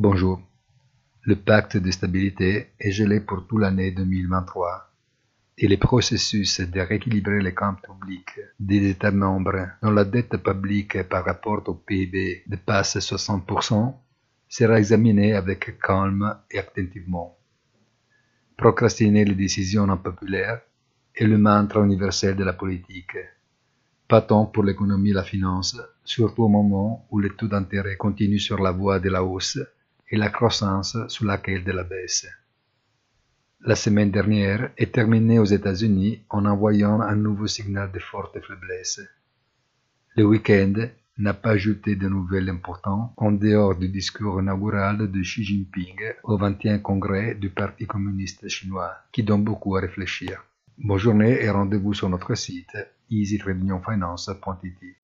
Bonjour. Le pacte de stabilité est gelé pour toute l'année 2023 et les processus de rééquilibrer les comptes publics des États membres dont la dette publique par rapport au PIB dépasse 60% sera examiné avec calme et attentivement. Procrastiner les décisions impopulaires est le mantra universel de la politique. Pas tant pour l'économie et la finance, surtout au moment où les taux d'intérêt continuent sur la voie de la hausse et la croissance sur laquelle de la baisse. La semaine dernière est terminée aux États-Unis en envoyant un nouveau signal de forte faiblesse. Le week-end n'a pas ajouté de nouvelles importantes en dehors du discours inaugural de Xi Jinping au 21 congrès du Parti communiste chinois, qui donne beaucoup à réfléchir. Bonne journée et rendez-vous sur notre site easyreunionfinance.it.